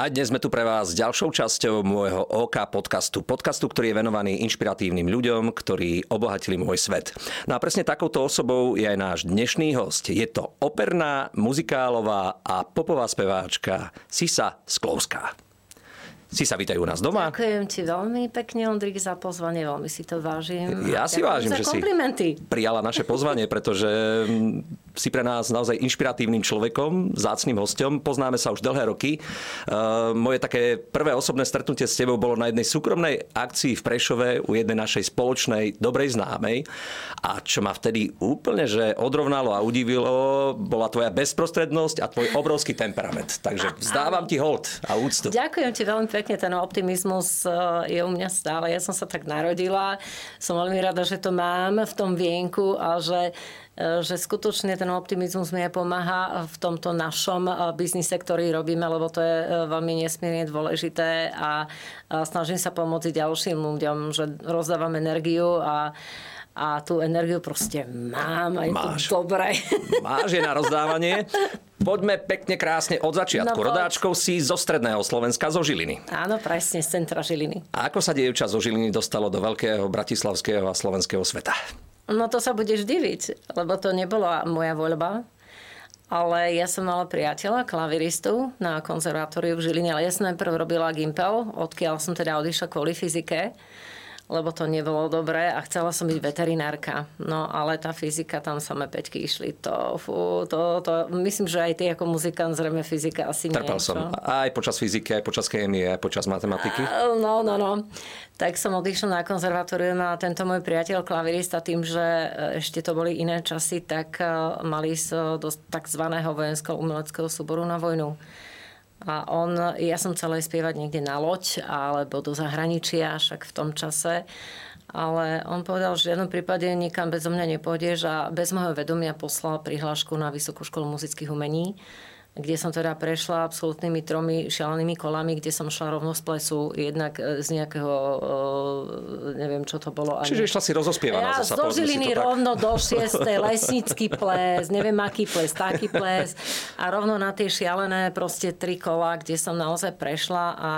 A dnes sme tu pre vás ďalšou časťou môjho OK podcastu. Podcastu, ktorý je venovaný inšpiratívnym ľuďom, ktorí obohatili môj svet. No a presne takouto osobou je aj náš dnešný host. Je to operná, muzikálová a popová speváčka Sisa Sklovská. Si sa vítajú u nás doma. Ďakujem ti veľmi pekne, Ondrik, za pozvanie, veľmi si to vážim. Ja si vážim, že si prijala naše pozvanie, pretože mm, si pre nás naozaj inšpiratívnym človekom, zácným hostom. Poznáme sa už dlhé roky. Uh, moje také prvé osobné stretnutie s tebou bolo na jednej súkromnej akcii v Prešove u jednej našej spoločnej dobrej známej. A čo ma vtedy úplne že odrovnalo a udivilo, bola tvoja bezprostrednosť a tvoj obrovský temperament. Takže vzdávam ti hold a úctu. Ďakujem ti veľmi pekne, ten optimizmus e, je u mňa stále. Ja som sa tak narodila, som veľmi rada, že to mám v tom vienku a že že skutočne ten optimizmus mi aj pomáha v tomto našom e, biznise, ktorý robíme, lebo to je veľmi nesmierne dôležité a snažím sa pomôcť ďalším ľuďom, že rozdávam energiu a a tú energiu proste mám aj Máš. to dobre. Máš je na rozdávanie. Poďme pekne krásne od začiatku. No, Rodáčkou si zo stredného Slovenska, zo Žiliny. Áno, presne, z centra Žiliny. A ako sa dievča zo Žiliny dostalo do veľkého bratislavského a slovenského sveta? No to sa budeš diviť, lebo to nebola moja voľba. Ale ja som mala priateľa, klaviristu na konzervatóriu v Žiline, ale ja som najprv robila Gimpel, odkiaľ som teda odišla kvôli fyzike lebo to nebolo dobré a chcela som byť veterinárka. No ale tá fyzika, tam samé peťky išli. To, fú, to, to, myslím, že aj ty ako muzikant zrejme fyzika asi Trpel som. Aj počas fyziky, aj počas kémie, aj počas matematiky. No, no, no. Tak som odišla na konzervatóriu a tento môj priateľ klavirista tým, že e, ešte to boli iné časy, tak e, mali z do tzv. vojenského umeleckého súboru na vojnu. A on, ja som chcela spievať niekde na loď alebo do zahraničia, však v tom čase. Ale on povedal, že v žiadnom prípade nikam bez mňa nepôjdeš a bez môjho vedomia poslal prihlášku na Vysokú školu muzických umení kde som teda prešla absolútnymi tromi šialenými kolami, kde som šla rovno z plesu, jednak e, z nejakého, e, neviem čo to bolo. Čiže išla si rozospievaná ja zasa, zo Žiliny rovno do 6. lesnický ples, neviem aký ples, taký ples a rovno na tie šialené proste tri kola, kde som naozaj prešla a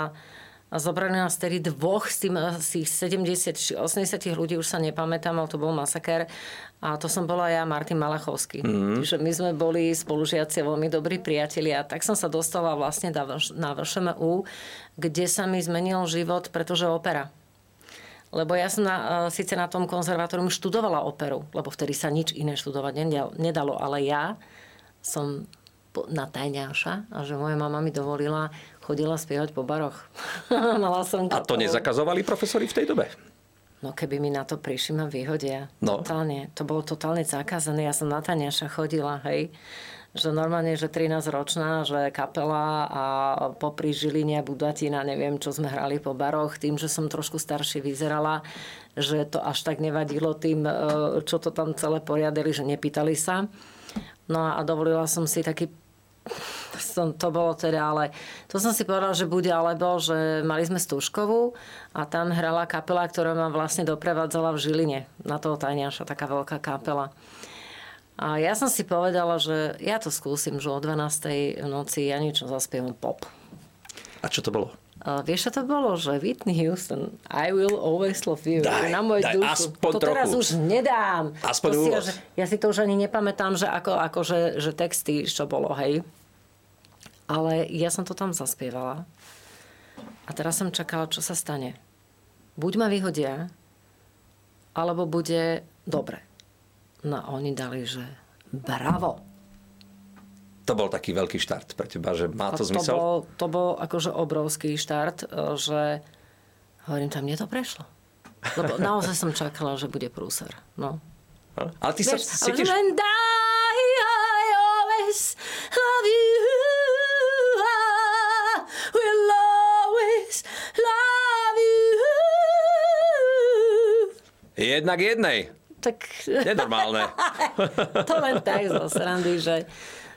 a zobrali nás tedy dvoch z tým asi 70 či 80 ľudí, už sa nepamätám, ale to bol masaker. A to som bola ja, Martin Malachovský. Mm-hmm. Čiže my sme boli spolužiaci, veľmi dobrí priatelia. Tak som sa dostala vlastne na VŠMU, kde sa mi zmenil život, pretože opera. Lebo ja som na, e, síce na tom konzervatórium študovala operu, lebo vtedy sa nič iné študovať nedalo, ale ja som na tajňáša a že moja mama mi dovolila chodila spievať po baroch. Mala som A to nezakazovali profesori v tej dobe? No keby mi na to prišli, ma vyhodia. No. Totálne. To bolo totálne zakázané. Ja som na Taniaša chodila, hej. Že normálne, že 13 ročná, že kapela a popri a Budatina, neviem, čo sme hrali po baroch, tým, že som trošku staršie vyzerala, že to až tak nevadilo tým, e, čo to tam celé poriadili, že nepýtali sa. No a dovolila som si taký som, to bolo teda, ale to som si povedala, že bude alebo, že mali sme Stúškovú a tam hrala kapela, ktorá ma vlastne doprevádzala v Žiline na toho tajňaša, taká veľká kapela. A ja som si povedala, že ja to skúsim, že o 12. noci ja niečo zaspievam pop. A čo to bolo? Uh, vieš, čo to bolo? Že Whitney Houston, I will always love you. Daj, na môj daj, dušu. to trochu. teraz už nedám. Aspoň si, že, ja si to už ani nepamätám, že ako, ako že, že texty, čo bolo, hej. Ale ja som to tam zaspievala. A teraz som čakala, čo sa stane. Buď ma vyhodia, alebo bude dobre. No a oni dali, že bravo to bol taký veľký štart pre teba, že má to, to zmysel? Bol, to bol akože obrovský štart, e, že hovorím, tam mne to prešlo. Lebo naozaj som čakala, že bude prúser. No. Ale ty Vieš, sa cítiš... And I, Jednak jednej. Tak... Nenormálne. to len tak zo srandy, že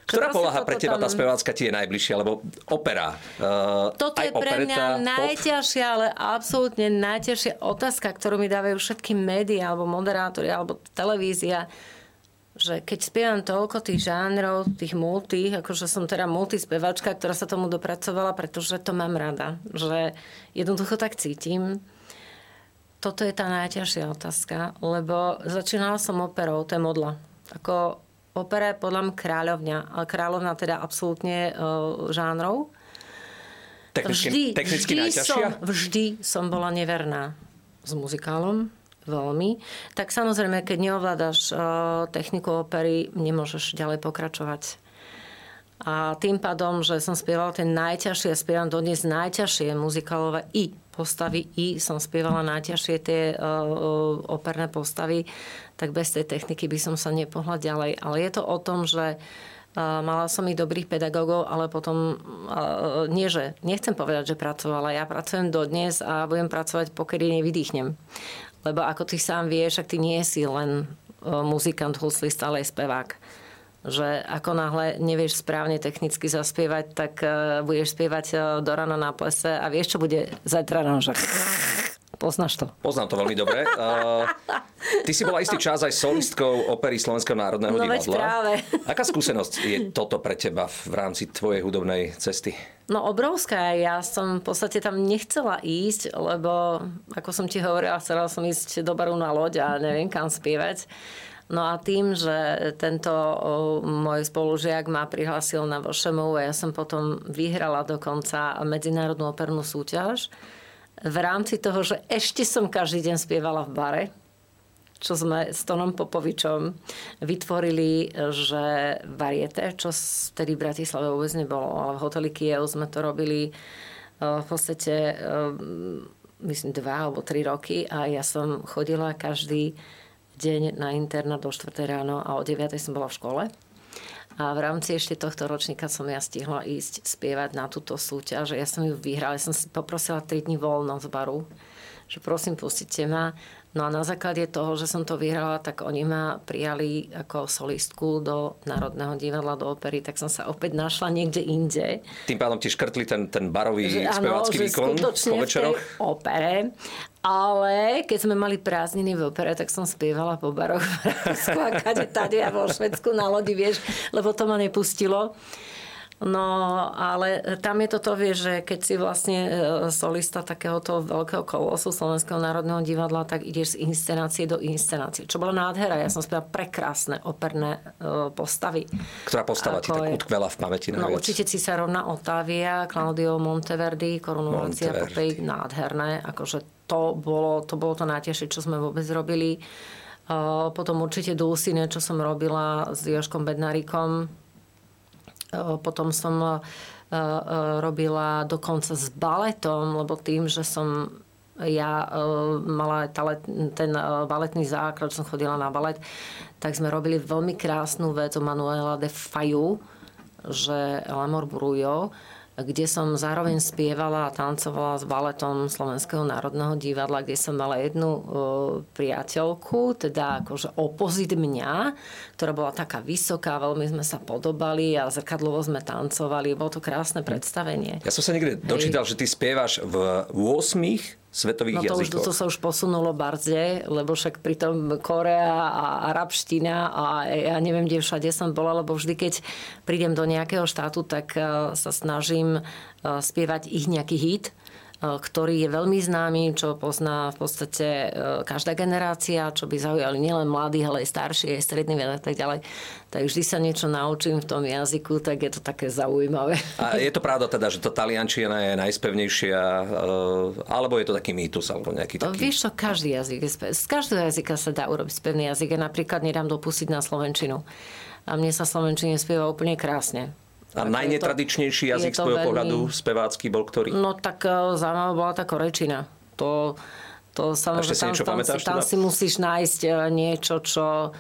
ktorá poloha pre teba tá spevácka ti je najbližšia, lebo opera. Uh, Toto je pre mňa najťažšia, ale absolútne najťažšia otázka, ktorú mi dávajú všetky médiá, alebo moderátori, alebo televízia. že keď spievam toľko tých žánrov, tých multi, akože som teda multispevačka, ktorá sa tomu dopracovala, pretože to mám rada. Že jednoducho tak cítim. Toto je tá najťažšia otázka, lebo začínala som operou, to je modla. Ako opera je podľa mňa kráľovňa, ale kráľovna teda absolútne uh, žánrov. Technicky, vždy, technicky vždy najťažšia? Som, vždy som bola neverná s muzikálom veľmi, tak samozrejme, keď neovládaš uh, techniku opery, nemôžeš ďalej pokračovať. A tým pádom, že som spievala tie najťažšie, spievam dodnes najťažšie muzikálové i postavy, i som spievala najťažšie tie uh, operné postavy, tak bez tej techniky by som sa nepohla ďalej. Ale je to o tom, že uh, mala som i dobrých pedagógov, ale potom, nie že, nechcem povedať, že pracovala, ja pracujem dodnes a budem pracovať, pokedy nevydýchnem. Lebo ako ty sám vieš, ak ty nie si len muzikant, huslista, ale aj spevák. Že ako náhle nevieš správne technicky zaspievať, tak budeš spievať do rana na plese a vieš, čo bude zajtra že Poznáš to? Poznám to veľmi dobre. Uh, ty si bola istý čas aj solistkou opery Slovenského národného no, divadla. práve. Aká skúsenosť je toto pre teba v rámci tvojej hudobnej cesty? No obrovská. Ja som v podstate tam nechcela ísť, lebo ako som ti hovorila, chcela som ísť do baru na loď a neviem kam spievať. No a tým, že tento môj spolužiak ma prihlásil na Vošemu a ja som potom vyhrala dokonca medzinárodnú opernú súťaž, v rámci toho, že ešte som každý deň spievala v bare, čo sme s Tonom Popovičom vytvorili, že variete, čo vtedy v Bratislave vôbec nebolo, ale v hoteli Kiev sme to robili v podstate myslím dva alebo tri roky a ja som chodila každý deň na internát do 4 ráno a o 9 som bola v škole. A v rámci ešte tohto ročníka som ja stihla ísť spievať na túto súťaž. Ja som ju vyhrala, ja som si poprosila 3 dní voľno z baru, že prosím, pustite ma. No a na základe toho, že som to vyhrala, tak oni ma prijali ako solistku do Národného divadla, do opery, tak som sa opäť našla niekde inde. Tým pádom ti škrtli ten, ten barový že, spevácky výkon po večeroch? v opere. Ale keď sme mali prázdniny v opere, tak som spievala po baroch v Rakúsku a kade tady a vo Švedsku na lodi, vieš, lebo to ma nepustilo. No, ale tam je toto, vieš, že keď si vlastne e, solista takéhoto veľkého kolosu Slovenského národného divadla, tak ideš z inscenácie do inscenácie. Čo bola nádhera. Ja som spievala prekrásne operné e, postavy. Ktorá postava ti tak utkvela v pamäti najviac? No určite rovná Otávia, Claudio Monteverdi, korunovacia Popej, nádherné. Akože to bolo, to bolo to najtežšie, čo sme vôbec robili. E, potom určite Dulcine, čo som robila s Joškom Bednárikom, potom som robila dokonca s baletom, lebo tým, že som ja mala ten baletný základ, som chodila na balet, tak sme robili veľmi krásnu vec o Manuela de Fayu, že L'Amor Brujo, kde som zároveň spievala a tancovala s baletom Slovenského národného divadla, kde som mala jednu e, priateľku, teda akože opozit mňa, ktorá bola taká vysoká, veľmi sme sa podobali a zrkadlovo sme tancovali. Bolo to krásne predstavenie. Ja som sa niekde dočítal, že ty spievaš v 8 svetových no to jazykoch. Už, to sa už posunulo barde, lebo však pri tom Korea a arabština a ja neviem, kde všade som bola, lebo vždy, keď prídem do nejakého štátu, tak eh, sa snažím eh, spievať ich nejaký hit ktorý je veľmi známy, čo pozná v podstate e, každá generácia, čo by zaujali nielen mladých, ale aj staršie, aj stredný vek a tak ďalej. Tak vždy sa niečo naučím v tom jazyku, tak je to také zaujímavé. A je to pravda teda, že to taliančina je najspevnejšia, e, alebo je to taký mýtus, alebo nejaký taký... Vieš čo, každý jazyk je spev... Z každého jazyka sa dá urobiť spevný jazyk. Ja napríklad nedám dopustiť na Slovenčinu. A mne sa Slovenčine spieva úplne krásne. A najnetradičnejší jazyk z tvojho veľmi... pohľadu spevácky bol ktorý? No tak uh, zaujímavá bola tá korečina. To, to samozrejme, tam, tam, tam si musíš nájsť uh, niečo, čo,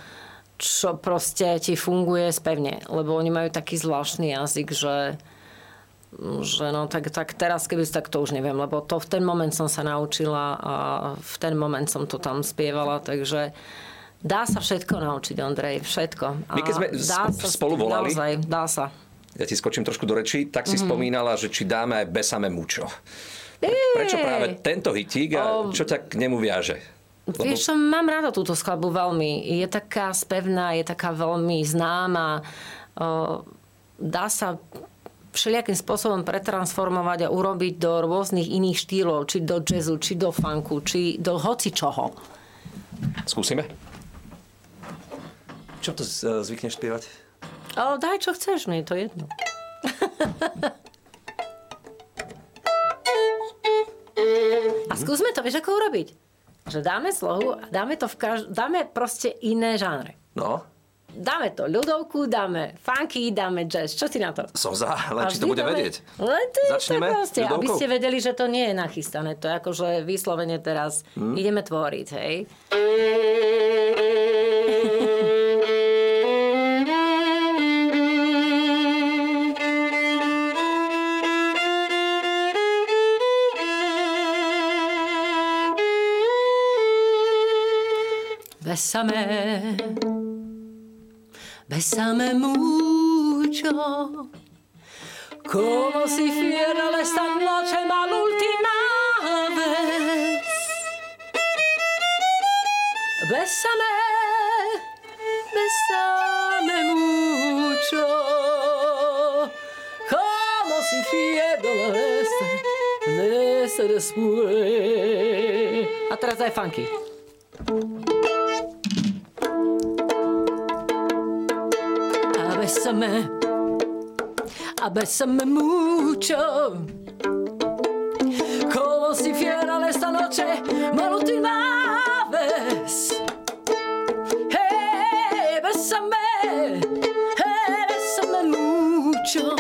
čo proste ti funguje spevne. Lebo oni majú taký zvláštny jazyk, že že no tak, tak teraz, keby tak to už neviem, lebo to v ten moment som sa naučila a v ten moment som to tam spievala, takže dá sa všetko naučiť, Ondrej, všetko. My keď sme dá sa, spolu volali, naozaj, dá sa ja ti skočím trošku do rečí, tak si mm-hmm. spomínala, že či dáme aj Besame Mučo. Prečo práve tento hitík a čo ťa k nemu viaže? Lebo... Vieš čo, mám rada túto skladbu veľmi. Je taká spevná, je taká veľmi známa. Dá sa všelijakým spôsobom pretransformovať a urobiť do rôznych iných štýlov, či do jazzu, či do funku, či do hoci čoho. Skúsime. Čo to zvykneš spievať? O, daj, čo chceš, mne je to jedno. a skúsme to, vieš, ako urobiť? že dáme slohu a dáme to v kaž... dáme proste iné žánre. No. Dáme to ľudovku, dáme funky, dáme jazz. Čo ty na to? Som za, len či to bude dáme... vedieť. Len ty, Začneme proste, aby ste vedeli, že to nie je nachystané. To je akože vyslovene teraz hmm. ideme tvoriť, hej. Bésame, bésame mucho, como si fuera esta noche ma l'ultima vez. Bésame, bésame mucho, como si fuera esta, esta después. Atrás de funky. Bésame, a bésame mucho. Como si fuera esta noche la última vez. Hey, bésame, hey, bésame mucho.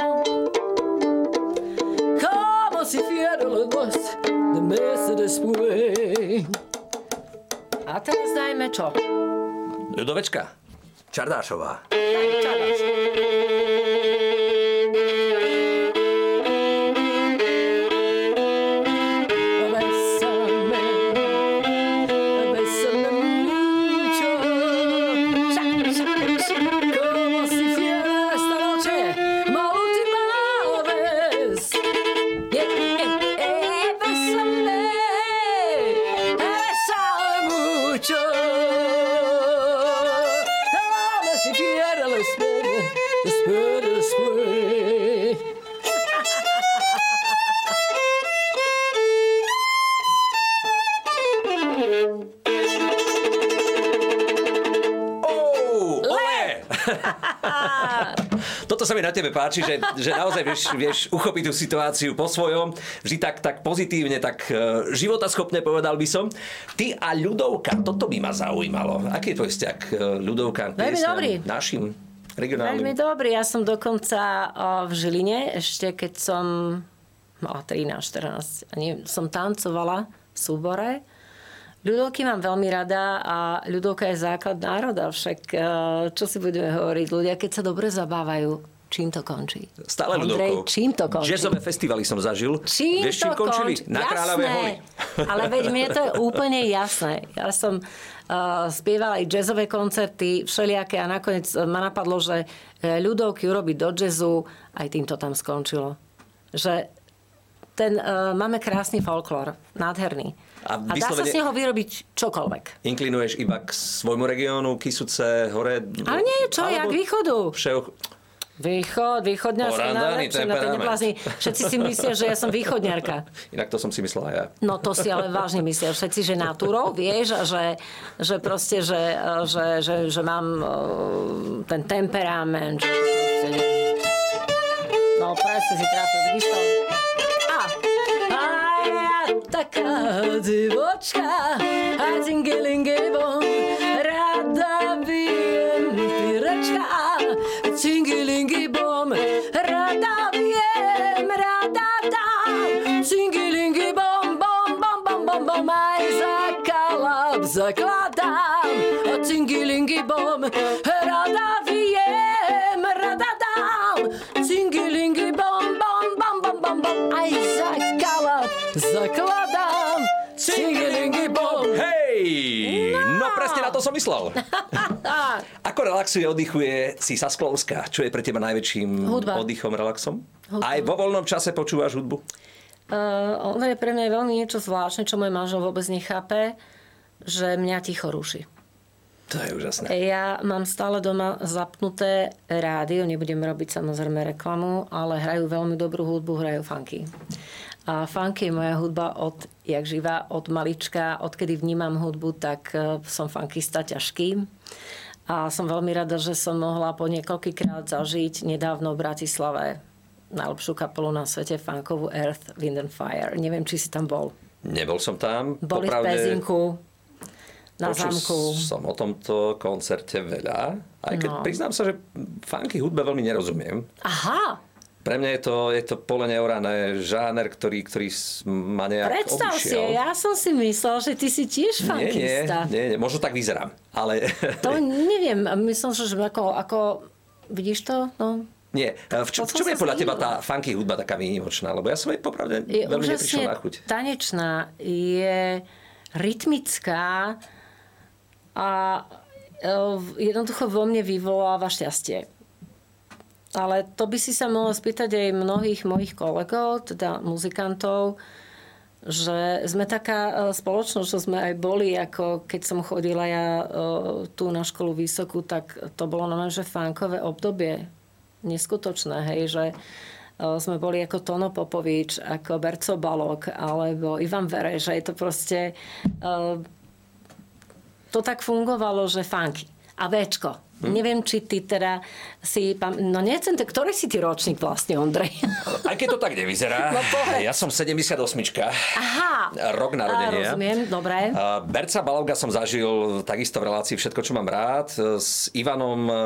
Como si fuera los dos de meses después. A teraz dajme čo? Ľudovečka. Čardášová. Sa mi na tebe páči, že, že naozaj vieš, vieš uchopiť tú situáciu po svojom, vždy tak, tak pozitívne, tak uh, životaschopne povedal by som. Ty a ľudovka, toto by ma zaujímalo. Aký je tvoj vzťah k uh, ľudovkám? Veľmi dobrý. Našim regionálnym? Veľmi dobrý. Ja som dokonca v Žiline, ešte keď som mala 13, 14, nie, som tancovala v súbore. Ľudovky mám veľmi rada a ľudovka je základ národa. Však čo si budeme hovoriť, ľudia, keď sa dobre zabávajú, Čím to končí? Stále Andrej, ľudovkou. čím to končí? Jazzové festivaly som zažil. Čím Vieš, čím to končili? Na Kráľové hory. Ale veď mne to je úplne jasné. Ja som uh, spievala aj jazzové koncerty, všelijaké a nakoniec ma napadlo, že e, ľudovky urobiť do jazzu, aj tým to tam skončilo. Že ten, uh, máme krásny folklór, nádherný. A, a dá sa z neho vyrobiť čokoľvek. Inklinuješ iba k svojmu regiónu, Kisuce, hore? Ale nie, čo, ja k východu. Všeo... Východ, východňar sú najlepšie na neblázni. Všetci si myslia, že ja som východňarka. Inak to som si myslela ja. No to si ale vážne myslia všetci, že natúrou, vieš, že, že proste, že, že, že, že mám uh, ten temperament. Že no presne si trafil, vidíš to? A, a ja taká divočka, a tingilingebom, Cingilingi bom, rada viem, rada dám. Cingilingi bom, bom, bom, bom, bom, bom, aj za kalab zakladám. Cingilingi bom, to som myslel. Ako relaxuje, oddychuje si Sasklovská? Čo je pre teba najväčším Hudba. oddychom, relaxom? Hudba. Aj vo voľnom čase počúvaš hudbu? Uh, ono je pre mňa veľmi niečo zvláštne, čo môj manžel vôbec nechápe. že mňa ticho ruší. To je úžasné. Ja mám stále doma zapnuté rádio, nebudem robiť samozrejme reklamu, ale hrajú veľmi dobrú hudbu, hrajú funky. A funky je moja hudba od, jak živá, od malička, odkedy vnímam hudbu, tak e, som funkista ťažký. A som veľmi rada, že som mohla po niekoľkýkrát zažiť nedávno v Bratislave najlepšiu kapelu na svete, funkovú Earth, Wind and Fire. Neviem, či si tam bol. Nebol som tam. Boli Popravde... v Pezinku na Počul zamku. som o tomto koncerte veľa, aj keď no. priznám sa, že funky hudbe veľmi nerozumiem. Aha. Pre mňa je to, je to pole neorané žáner, ktorý, ktorý ma nejak Predstav obišiel. si, ja som si myslel, že ty si tiež funkista. Nie, nie, nie, možno tak vyzerám, ale... To neviem, myslím, že ako, ako vidíš to, no, nie. V, čo, v čom je podľa teba tá funky hudba taká výnimočná? Lebo ja som jej popravde je veľmi neprišiel na chuť. tanečná, je rytmická a e, jednoducho vo mne vyvoláva šťastie. Ale to by si sa mohla spýtať aj mnohých mojich kolegov, teda muzikantov, že sme taká e, spoločnosť, že sme aj boli, ako keď som chodila ja e, tu na školu vysokú, tak to bolo na že fánkové obdobie. Neskutočné, hej, že e, sme boli ako Tono Popovič, ako Berco Balok, alebo Ivan Vereš, že je to proste... To tak fungovalo, že funky. A Včko. Hm? Neviem, či ty teda si... No necem, ktorý si ty ročník vlastne, Ondrej? Aj keď to tak nevyzerá. No ja som 78 Aha. Rok narodenia. A, rozumiem, dobre. Berca Balovga som zažil takisto v relácii Všetko, čo mám rád. S Ivanom e,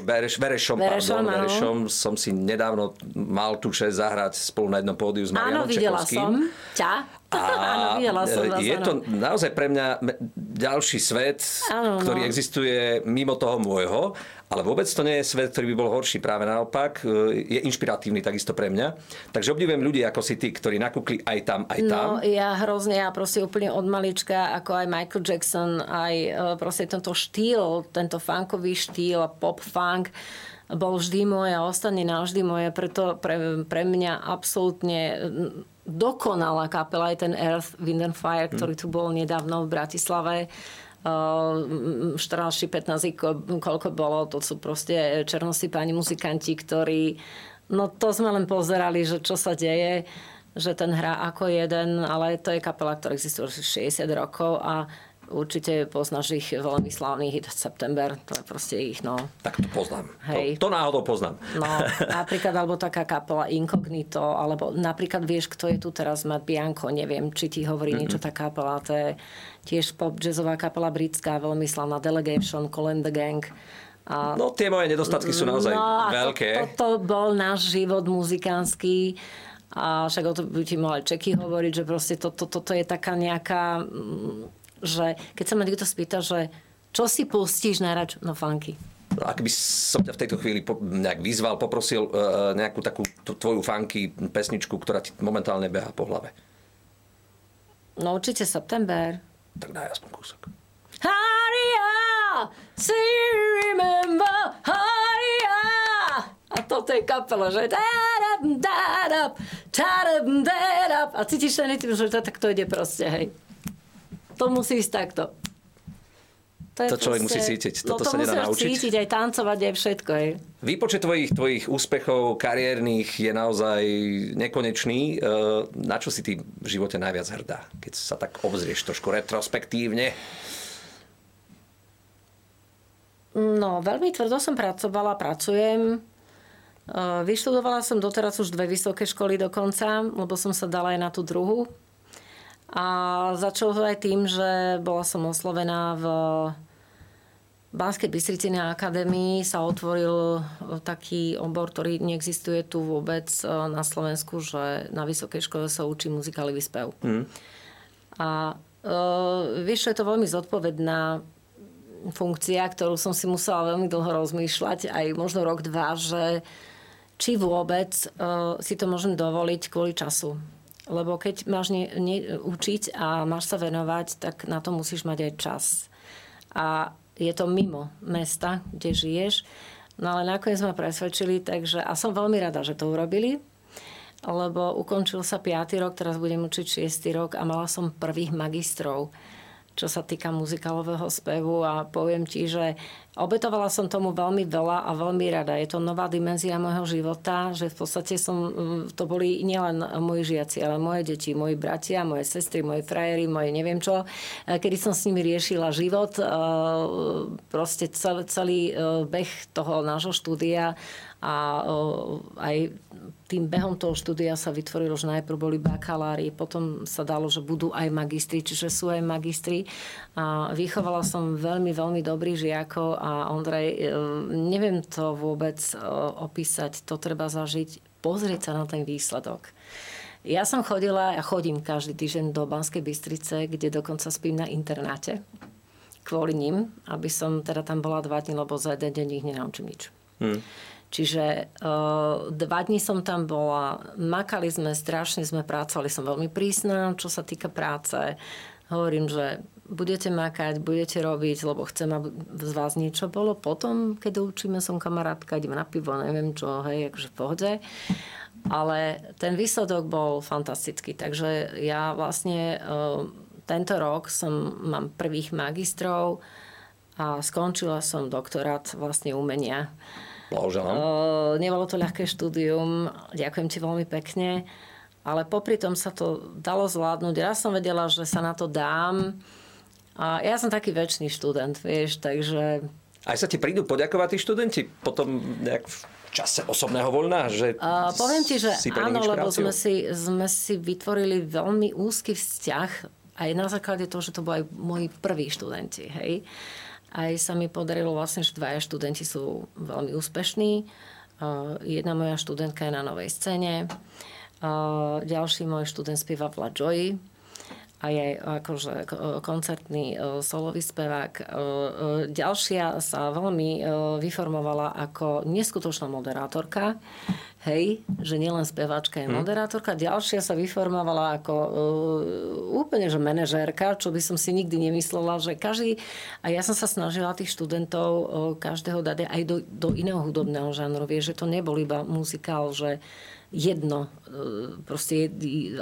Bereš, Berešom, Berešom, pardon, Berešom som si nedávno mal tu čest zahrať spolu na jednom pódiu s Marianom Áno, videla som ťa. A áno, videla som vás, je to naozaj pre mňa ďalší svet, áno, ktorý no. existuje mimo toho môjho, ale vôbec to nie je svet, ktorý by bol horší. Práve naopak, e, je inšpiratívny takisto pre mňa. Takže obdivujem ľudí ako si ty, ktorí nakúkli aj tam, aj tam. No, ja hrozne, ja proste úplne od malička, ako aj Michael Jackson, aj e, proste tento štýl, tento funkový štýl, pop funk, bol vždy moje a ostane navždy moje, preto pre, pre mňa absolútne dokonalá kapela je ten Earth, Wind and Fire, hm. ktorý tu bol nedávno v Bratislave. 14 či 15, koľko bolo, to sú proste černosti páni muzikanti, ktorí, no to sme len pozerali, že čo sa deje, že ten hrá ako jeden, ale to je kapela, ktorá existuje už 60 rokov a Určite poznáš ich veľmi slávny hit September, to je proste ich, no. Tak to poznám. Hej. To, to náhodou poznám. No, napríklad, alebo taká kapela Incognito, alebo napríklad vieš, kto je tu teraz, Matt Bianco, neviem, či ti hovorí mm-hmm. niečo tá kapela, to je tiež pop jazzová kapela britská, veľmi slavná Delegation, Colin the Gang. A, no tie moje nedostatky sú naozaj no, veľké. To, to, to bol náš život muzikánsky a však o to by ti mohli Čeky hovoriť, že proste toto to, to, to je taká nejaká že keď sa ma niekto spýta, že čo si pustíš najradšej? No funky. Ak by som ťa v tejto chvíli nejak vyzval, poprosil uh, nejakú takú tvoju funky pesničku, ktorá ti momentálne beha po hlave. No určite September. Tak daj aspoň kúsok. Haria, you remember, Haria. A toto je kapela, že a cítiš ten rytm, že to takto ide proste, hej to musí ísť takto. To, to človek musí cítiť. Toto no, to sa nedá naučiť. cítiť, aj tancovať, aj všetko. Aj. Výpočet tvojich, tvojich úspechov kariérnych je naozaj nekonečný. E, na čo si ty v živote najviac hrdá? Keď sa tak obzrieš trošku retrospektívne. No, veľmi tvrdo som pracovala, pracujem. E, vyštudovala som doteraz už dve vysoké školy dokonca, lebo som sa dala aj na tú druhú a začalo to aj tým, že bola som oslovená v Banskej Bystrici na akadémii sa otvoril taký obor, ktorý neexistuje tu vôbec e, na Slovensku, že na vysokej škole sa učí muzikálový spev. Mm. A e, vieš, je to veľmi zodpovedná funkcia, ktorú som si musela veľmi dlho rozmýšľať, aj možno rok, dva, že či vôbec e, si to môžem dovoliť kvôli času lebo keď máš ne, ne, učiť a máš sa venovať, tak na to musíš mať aj čas. A je to mimo mesta, kde žiješ. No ale nakoniec ma presvedčili, takže, a som veľmi rada, že to urobili, lebo ukončil sa 5. rok, teraz budem učiť 6. rok a mala som prvých magistrov. Čo sa týka muzikálového spevu a poviem ti, že obetovala som tomu veľmi veľa a veľmi rada. Je to nová dimenzia môjho života, že v podstate som, mm, to boli nielen moji žiaci, ale moje deti, moji bratia, moje sestry, moje frajery, moje neviem čo, e, kedy som s nimi riešila život, e, proste celý, celý beh toho nášho štúdia a aj tým behom toho štúdia sa vytvorilo, že najprv boli bakalári, potom sa dalo, že budú aj magistri, čiže sú aj magistri. A vychovala som veľmi, veľmi dobrých žiakov a Ondrej, e, neviem to vôbec e, opísať, to treba zažiť, pozrieť sa na ten výsledok. Ja som chodila, ja chodím každý týždeň do Banskej Bystrice, kde dokonca spím na internáte kvôli ním, aby som teda tam bola dva dní, lebo za jeden deň ich nenaučím nič. Hmm. Čiže uh, dva dní som tam bola, makali sme, strašne sme pracovali, som veľmi prísna, čo sa týka práce. Hovorím, že budete makať, budete robiť, lebo chcem, aby z vás niečo bolo. Potom, keď učíme, som kamarátka, idem na pivo, neviem čo, hej, akože v pohode. Ale ten výsledok bol fantastický. Takže ja vlastne uh, tento rok som, mám prvých magistrov a skončila som doktorát vlastne umenia. Blahoželám. Nebolo to ľahké štúdium, ďakujem ti veľmi pekne, ale popri tom sa to dalo zvládnuť. Ja som vedela, že sa na to dám. A ja som taký väčší študent, vieš, takže... Aj sa ti prídu poďakovať tí študenti potom nejak v čase osobného voľna? Že uh, poviem ti, že áno, lebo sme si, sme si vytvorili veľmi úzky vzťah aj na základe toho, že to boli aj moji prví študenti, hej. Aj sa mi podarilo vlastne, že dvaja študenti sú veľmi úspešní. Jedna moja študentka je na novej scéne. Ďalší môj študent spieva v La Joy a je akože koncertný e, solový spevák. E, e, ďalšia sa veľmi vyformovala ako neskutočná moderátorka. Hej, že nielen speváčka je hm. moderátorka. Ďalšia sa vyformovala ako úplne, že manažérka, čo by som si nikdy nemyslela, že každý... A ja som sa snažila tých študentov každého dať aj do, do iného hudobného žánru. Vieš, že to nebol iba muzikál, že jedno, uh, proste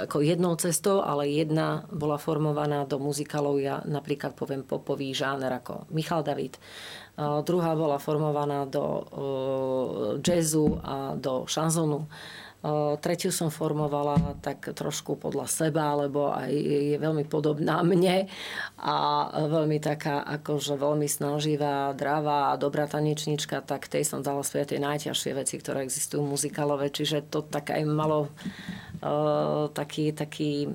ako jednou cestou, ale jedna bola formovaná do muzikálov. Ja napríklad poviem popový žáner ako Michal David, druhá bola formovaná do jazzu a do šanzonu. Tretiu som formovala tak trošku podľa seba, lebo aj je veľmi podobná mne a veľmi taká akože veľmi snaživá, dravá a dobrá tanečnička, tak tej som dala spievať tie najťažšie veci, ktoré existujú muzikálové. Čiže to tak aj malo uh, taký, taký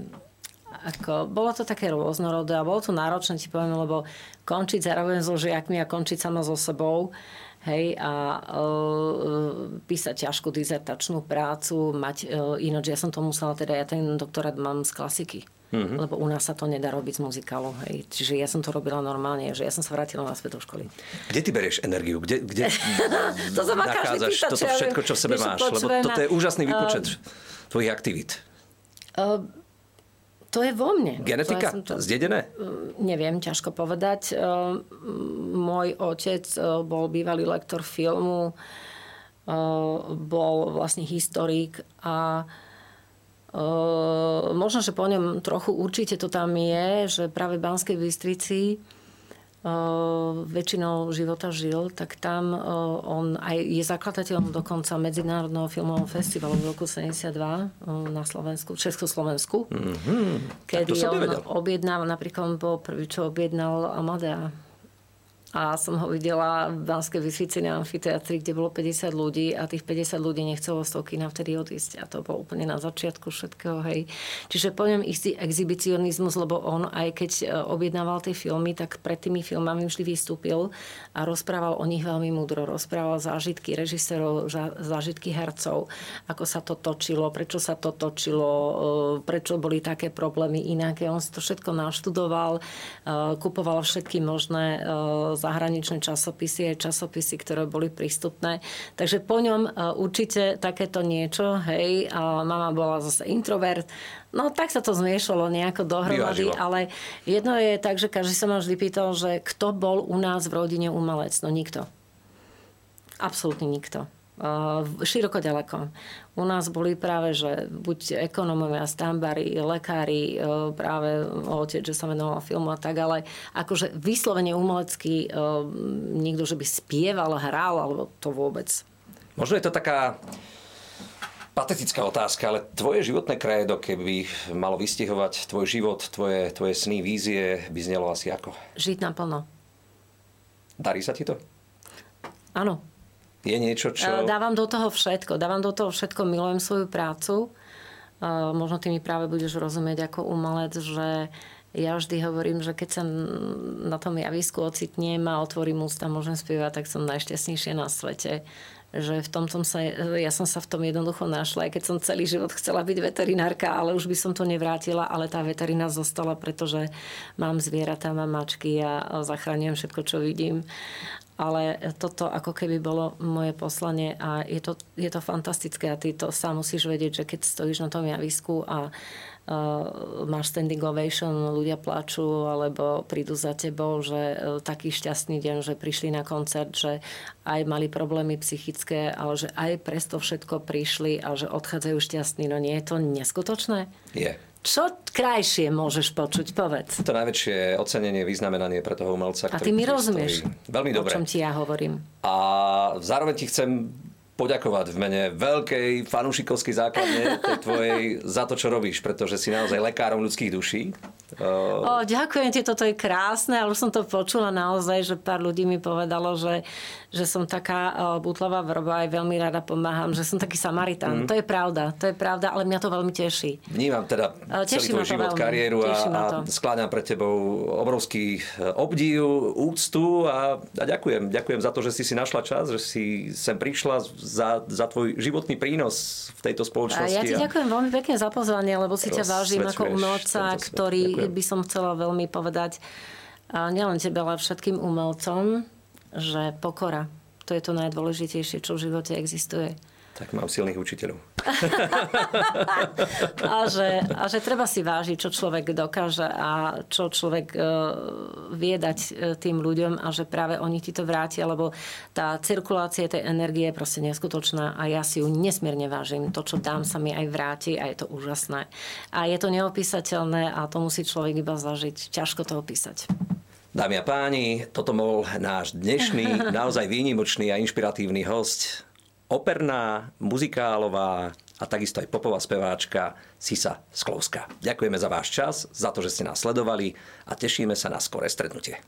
ako, bolo to také rôznorodé a bolo to náročné, ti poviem, lebo končiť zároveň so žiakmi a končiť sama so sebou, hej, a e, písať ťažkú dizertačnú prácu, mať, e, ináč ja som to musela, teda ja ten doktorát mám z klasiky. Mm-hmm. Lebo u nás sa to nedá robiť z muzikálu. Hej. Čiže ja som to robila normálne, že ja som sa vrátila na svet do školy. Kde ty berieš energiu? Kde, kde to sa ma nachádzaš pýta, toto všetko, čo v sebe máš? Lebo toto je úžasný výpočet uh, tvojich aktivít. Uh, to je vo mne. Genetika? To, Zdedené? Mm, neviem, ťažko povedať. Môj otec bol bývalý lektor filmu, bol vlastne historik a možno, že po ňom trochu určite to tam je, že práve v Banskej Bystrici väčšinou života žil, tak tam on aj je zakladateľom dokonca Medzinárodného filmového festivalu v roku 72 na Slovensku, Československu. Mm-hmm. Kedy on objednal, napríklad bol prvý, čo objednal Amadea a som ho videla v Banskej Bystrici na amfiteatri, kde bolo 50 ľudí a tých 50 ľudí nechcelo z toho kina vtedy odísť. A to bolo úplne na začiatku všetkého, hej. Čiže po ňom istý exhibicionizmus, lebo on aj keď e, objednával tie filmy, tak pred tými filmami vždy vystúpil a rozprával o nich veľmi múdro. Rozprával zážitky režisérov, zážitky hercov, ako sa to točilo, prečo sa to točilo, e, prečo boli také problémy inaké. On si to všetko naštudoval, e, kupoval všetky možné zahraničné časopisy, aj časopisy, ktoré boli prístupné. Takže po ňom e, určite takéto niečo, hej, a mama bola zase introvert, No tak sa to zmiešalo nejako dohromady, Vyvážilo. ale jedno je tak, že každý sa ma vždy pýtal, že kto bol u nás v rodine umelec. No nikto. Absolútne nikto. Široko ďaleko. U nás boli práve, že buď ekonomovia, stambari, lekári, práve otec, že sa venoval filmu a tak, ale akože vyslovene umelecký nikto, že by spieval, hral, alebo to vôbec. Možno je to taká patetická otázka, ale tvoje životné kredo, keby malo vystihovať tvoj život, tvoje, tvoje sny, vízie, by znelo asi ako? Žiť naplno. Darí sa ti to? Áno. Je niečo, čo... Dávam do toho všetko. Dávam do toho všetko, milujem svoju prácu. Možno ty mi práve budeš rozumieť ako umelec, že ja vždy hovorím, že keď sa na tom javisku ocitnem a otvorím ústa, môžem spievať, tak som najšťastnejšia na svete že v tom som sa, ja som sa v tom jednoducho našla, aj keď som celý život chcela byť veterinárka, ale už by som to nevrátila, ale tá veterina zostala, pretože mám zvieratá, mám mačky a zachráňujem všetko, čo vidím. Ale toto ako keby bolo moje poslanie a je to, je to fantastické a ty to sám musíš vedieť, že keď stojíš na tom javisku a uh, máš standing ovation, ľudia plačú alebo prídu za tebou, že uh, taký šťastný deň, že prišli na koncert, že aj mali problémy psychické, ale že aj presto všetko prišli a že odchádzajú šťastní. No nie je to neskutočné? Je. Čo krajšie môžeš počuť? Povedz. To najväčšie ocenenie, vyznamenanie pre toho umelca. A ty mi rozumieš, veľmi dobre. o čom ti ja hovorím. A zároveň ti chcem poďakovať v mene veľkej fanúšikovskej základne tej tvojej za to, čo robíš, pretože si naozaj lekárom ľudských duší. O, ďakujem ti, toto je krásne, ale už som to počula naozaj, že pár ľudí mi povedalo, že, že som taká butlová vrba, aj veľmi rada pomáham, že som taký Samaritán. Mm. To je pravda, to je pravda, ale mňa to veľmi teší. Vnímam teda teší celý tvoj život, veľmi. kariéru a, a skláňam pre tebou obrovský e, obdiv, úctu a, a ďakujem. Ďakujem za to, že si si našla čas, že si sem prišla za, za tvoj životný prínos v tejto spoločnosti. A ja ti ďakujem veľmi pekne za pozvanie, lebo si ťa vážim ako umelca, ktorý ďakujem. By som chcela veľmi povedať nielen tebe, ale všetkým umelcom, že pokora, to je to najdôležitejšie, čo v živote existuje. Tak mám silných učiteľov. a, že, a že treba si vážiť, čo človek dokáže a čo človek uh, vie dať uh, tým ľuďom a že práve oni ti to vrátia, lebo tá cirkulácia tej energie je proste neskutočná a ja si ju nesmierne vážim. To, čo dám, sa mi aj vráti a je to úžasné. A je to neopísateľné a to musí človek iba zažiť. Ťažko to opísať. Dámy a páni, toto bol náš dnešný, naozaj výnimočný a inšpiratívny host operná, muzikálová a takisto aj popová speváčka Sisa Sklovská. Ďakujeme za váš čas, za to, že ste nás sledovali a tešíme sa na skoré stretnutie.